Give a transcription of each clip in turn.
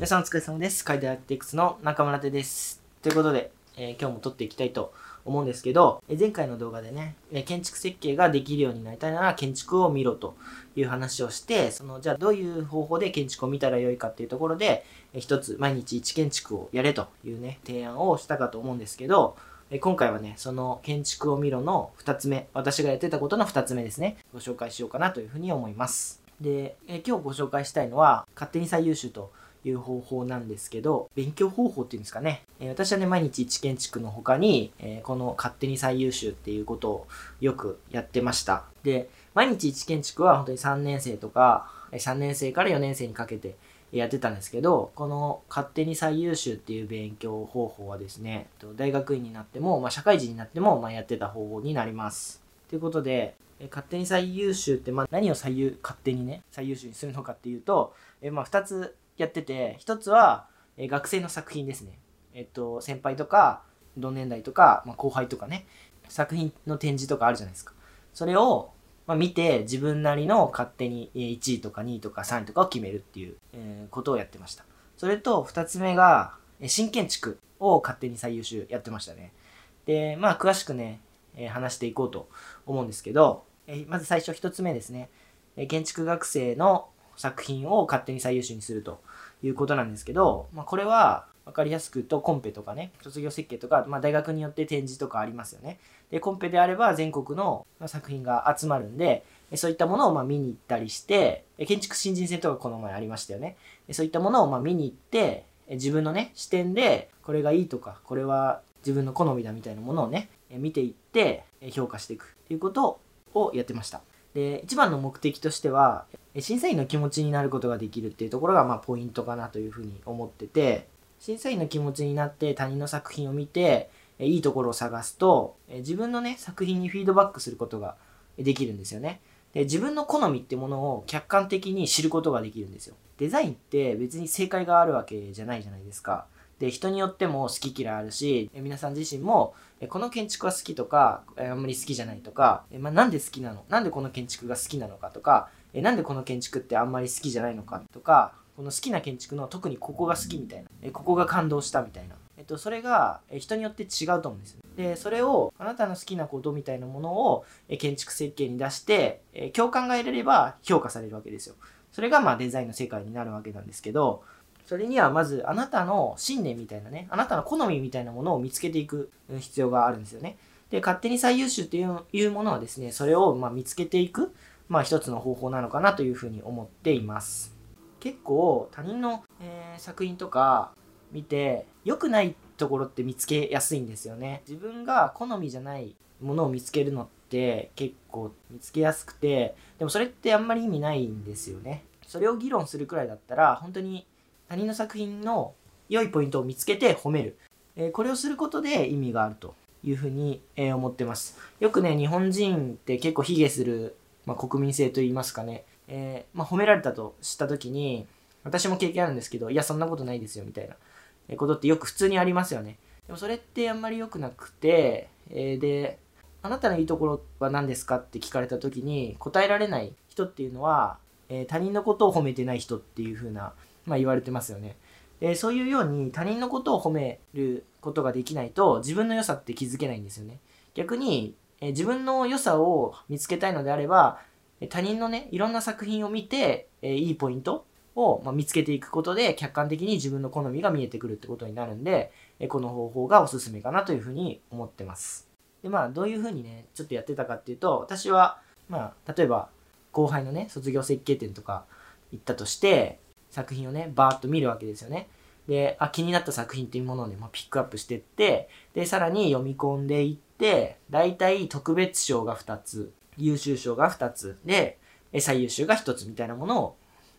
皆さんお疲れ様です。カイデアテックスの中村手です。ということで、えー今日も撮っていきたいと思うんですけど、え前回の動画でね、え建築設計ができるようになりたいなら建築を見ろという話をして、その、じゃあどういう方法で建築を見たらよいかっていうところで、えー一つ毎日一建築をやれというね、提案をしたかと思うんですけど、え今回はね、その建築を見ろの2つ目、私がやってたことの2つ目ですね、ご紹介しようかなというふうに思います。で、え今日ご紹介したいのは、勝手に最優秀という方法なんですけど、勉強方法っていうんですかね。えー私はね、毎日一建築の他に、えーこの勝手に最優秀っていうことをよくやってました。で、毎日一建築は本当に3年生とか、3年生から4年生にかけてやってたんですけど、この勝手に最優秀っていう勉強方法はですね、大学院になっても、まあ、社会人になっても、まあ、やってた方法になります。ということで、勝手に最優秀って、まあ、何を最優勝手にね最優秀にするのかっていうと、えまあ、2つやってて1つは、え学生の作品ですね。えっと先輩とか同年代とか、まあ、後輩とかね。作品の展示とかあるじゃないですか。それを、まあ、見て自分なりの勝手に1位とか2位とか3位とかを決めるっていう、えことをやってました。それと2つ目が新建築を勝手に最優秀やってましたね。でまあ詳しくね、え話していこうと思うんですけど、えまず最初1つ目ですね、建築学生の作品を勝手に最優秀にするということなんですけど、まあ、これは分かりやすく言うとコンペとかね卒業設計とか、まあ、大学によって展示とかありますよね。でコンペであれば全国の作品が集まるんでそういったものをま見に行ったりして建築新人戦とかこの前ありましたよね。そういったものをま見に行って自分のね視点でこれがいいとかこれは自分の好みだみたいなものをね見ていって評価していくということをやってました。で一番の目的としては審査員の気持ちになることができるっていうところがまあポイントかなというふうに思ってて審査員の気持ちになって他人の作品を見ていいところを探すと自分のね作品にフィードバックすることができるんですよね。で自分の好みってものを客観的に知ることができるんですよ。デザインって別に正解があるわけじゃないじゃないですか。で人によっても好き嫌いあるし皆さん自身もこの建築は好きとかあんまり好きじゃないとか、まあ、なんで好きなの？なんでこの建築が好きなのかとかなんでこの建築ってあんまり好きじゃないのかとかこの好きな建築の特にここが好きみたいなここが感動したみたいな、えっと、それが人によって違うと思うんですよでそれをあなたの好きなことみたいなものを建築設計に出して共感が得れれば評価されるわけですよ。それがまあデザインの世界になるわけなんですけどそれにはまずあなたの信念みたいなねあなたの好みみたいなものを見つけていく必要があるんですよね。で勝手に最優秀っていうものはですねそれをま見つけていくまあ一つの方法なのかなというふうに思っています。結構他人の、えー作品とか見て良くないところって見つけやすいんですよね。自分が好みじゃないものを見つけるのって結構見つけやすくてでもそれってあんまり意味ないんですよね。それを議論するくらいだったら本当に他人の作品の良いポイントを見つけて褒める、えーこれをすることで意味があるというふうに、えー思ってます。よくね日本人って結構卑下する、まあ、国民性といいますかね、えーまあ、褒められたとした時に私も経験あるんですけどいやそんなことないですよみたいなことってよく普通にありますよね。でもそれってあんまり良くなくて、えであなたのいいところは何ですかって聞かれた時に答えられない人っていうのは、えー他人のことを褒めてない人っていう風な、まあ、言われてますよね。でそういうように他人のことを褒めることができないと自分の良さって気づけないんですよね。逆に、えー自分の良さを見つけたいのであればえ他人のねいろんな作品を見て、えーいいポイントを、まあ、見つけていくことで客観的に自分の好みが見えてくるってことになるんで、えーこの方法がおすすめかなというふうに思ってます。でまあどういうふうにねちょっとやってたかっていうと私はまあ例えば後輩のね卒業設計展とか行ったとして作品をねバーッと見るわけですよね。であ気になった作品っていうものをね、まあ、ピックアップしてってでさらに読み込んでいって大体特別賞が2つ優秀賞が2つで最優秀が1つみたいなものを、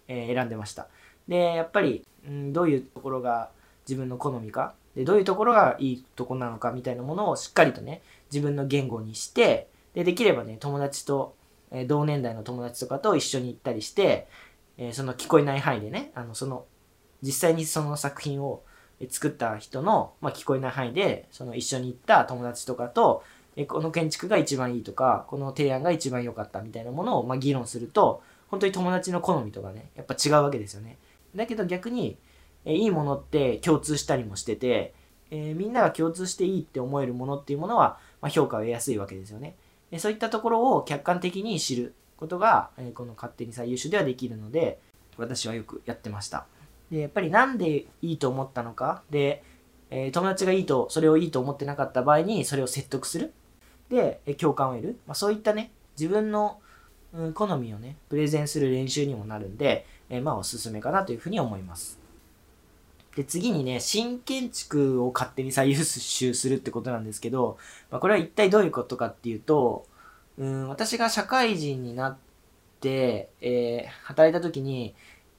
えー選んでました。でやっぱり、うん、どういうところが自分の好みかでどういうところがいいとこなのかみたいなものをしっかりとね自分の言語にしてでできればね友達と、え同年代の友達とかと一緒に行ったりして、えその聞こえない範囲でねあのその実際にその作品を作った人の、まあ、聞こえない範囲でその一緒に行った友達とかとえこの建築が一番いいとかこの提案が一番良かったみたいなものを、まあ、議論すると本当に友達の好みとかねやっぱ違うわけですよねだけど逆にえいいものって共通したりもしてて、えー、みんなが共通していいって思えるものっていうものは、まあ、評価を得やすいわけですよね。でそういったところを客観的に知ることが、え、この勝手に最優秀ではできるので、私はよくやってました。で、やっぱりなんでいいと思ったのか、で、えー、友達がいいと、それをいいと思ってなかった場合に、それを説得する？で、え共感を得る？まあ、そういったね、自分の、うん、好みをね、プレゼンする練習にもなるんで、えー、まあ、おすすめかなというふうに思います。で、次にね、新建築を勝手に再優秀するってことなんですけど、まあ、これは一体どういうことかっていうと、うん、私が社会人になって、えー、働いた時に、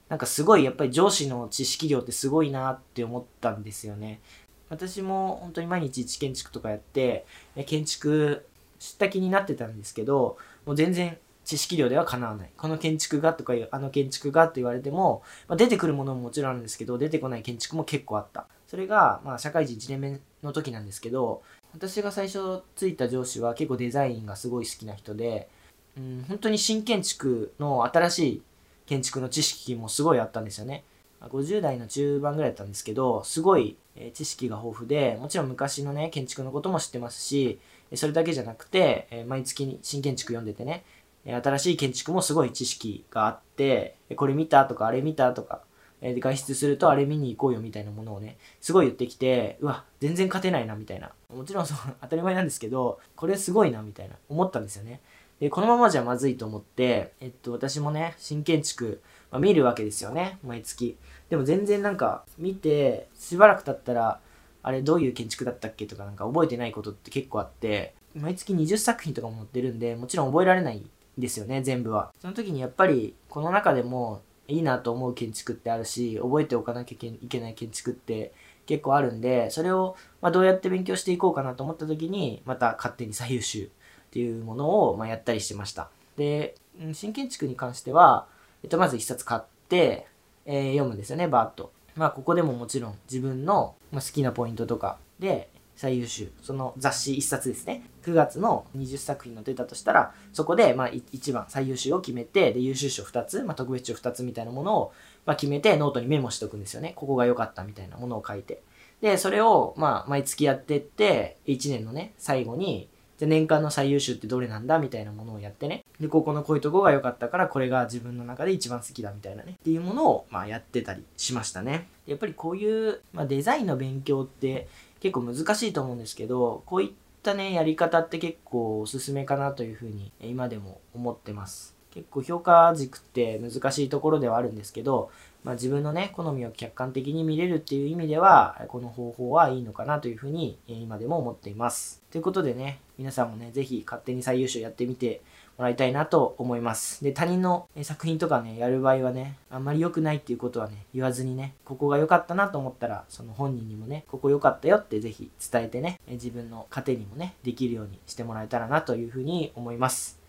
なんかすごいやっぱり上司の知識量ってすごいなって思ったんですよね。私も本当に毎日一建築とかやって、建築知った気になってたんですけど、もう全然知識量ではかなわない。この建築がとかあの建築がと言われても、まあ、出てくるものももちろんあるんですけど、出てこない建築も結構あった。それが、まあ、社会人1年目の時なんですけど、私が最初ついた上司は結構デザインがすごい好きな人で、うん、本当に新建築の新しい建築の知識もすごいあったんですよね。50代の中盤ぐらいだったんですけど、すごい知識が豊富で、もちろん昔のね、建築のことも知ってますし、それだけじゃなくて、毎月新建築読んでてね、新しい建築もすごい知識があって、これ見たとか、あれ見たとか、で外出するとあれ見に行こうよみたいなものをね、すごい言ってきて、うわ、全然勝てないなみたいな。もちろんそう当たり前なんですけど、これすごいなみたいな思ったんですよね。で、このままじゃまずいと思って、えっと、私もね、新建築、まあ、見るわけですよね、毎月。でも全然なんか、見て、しばらく経ったら、あれどういう建築だったっけとかなんか覚えてないことって結構あって、毎月20作品とかも載ってるんで、もちろん覚えられないですよね、全部は。その時にやっぱり、この中でもいいなと思う建築ってあるし、覚えておかなきゃいけない建築って結構あるんで、それを、まどうやって勉強していこうかなと思った時に、また勝手に最優秀っていうものを、まやったりしてました。で、新建築に関しては、えっと、まず一冊買って、えー、読むんですよね、バーッと。まあ、ここでももちろん自分の好きなポイントとかで、最優秀。その雑誌1冊ですね。9月の20作品の出たとしたら、そこで、まあ、1番最優秀を決めて、で、優秀賞2つ、まあ、特別賞2つみたいなものを、まあ、決めて、ノートにメモしておくんですよね。ここが良かったみたいなものを書いて。で、それを、まあ、毎月やってって、1年のね、最後に、じゃ年間の最優秀ってどれなんだみたいなものをやってね。で、ここのこういうとこが良かったから、これが自分の中で一番好きだみたいなね。っていうものを、まあ、やってたりしましたね。やっぱりこういう、まあ、デザインの勉強って、結構難しいと思うんですけど、こういったね、やり方って結構おすすめかなというふうに今でも思ってます。結構評価軸って難しいところではあるんですけど、まあ、自分のね、好みを客観的に見れるっていう意味では、この方法はいいのかなというふうに今でも思っています。ということでね、皆さんもね、ぜひ勝手に最優秀やってみてもらいたいなと思います。で、他人の作品とかね、やる場合はね、あんまり良くないっていうことはね、言わずにね、ここが良かったなと思ったら、その本人にもね、ここ良かったよってぜひ伝えてね、自分の糧にもね、できるようにしてもらえたらなというふうに思います。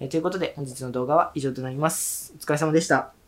えということで、本日の動画は以上となります。お疲れ様でした。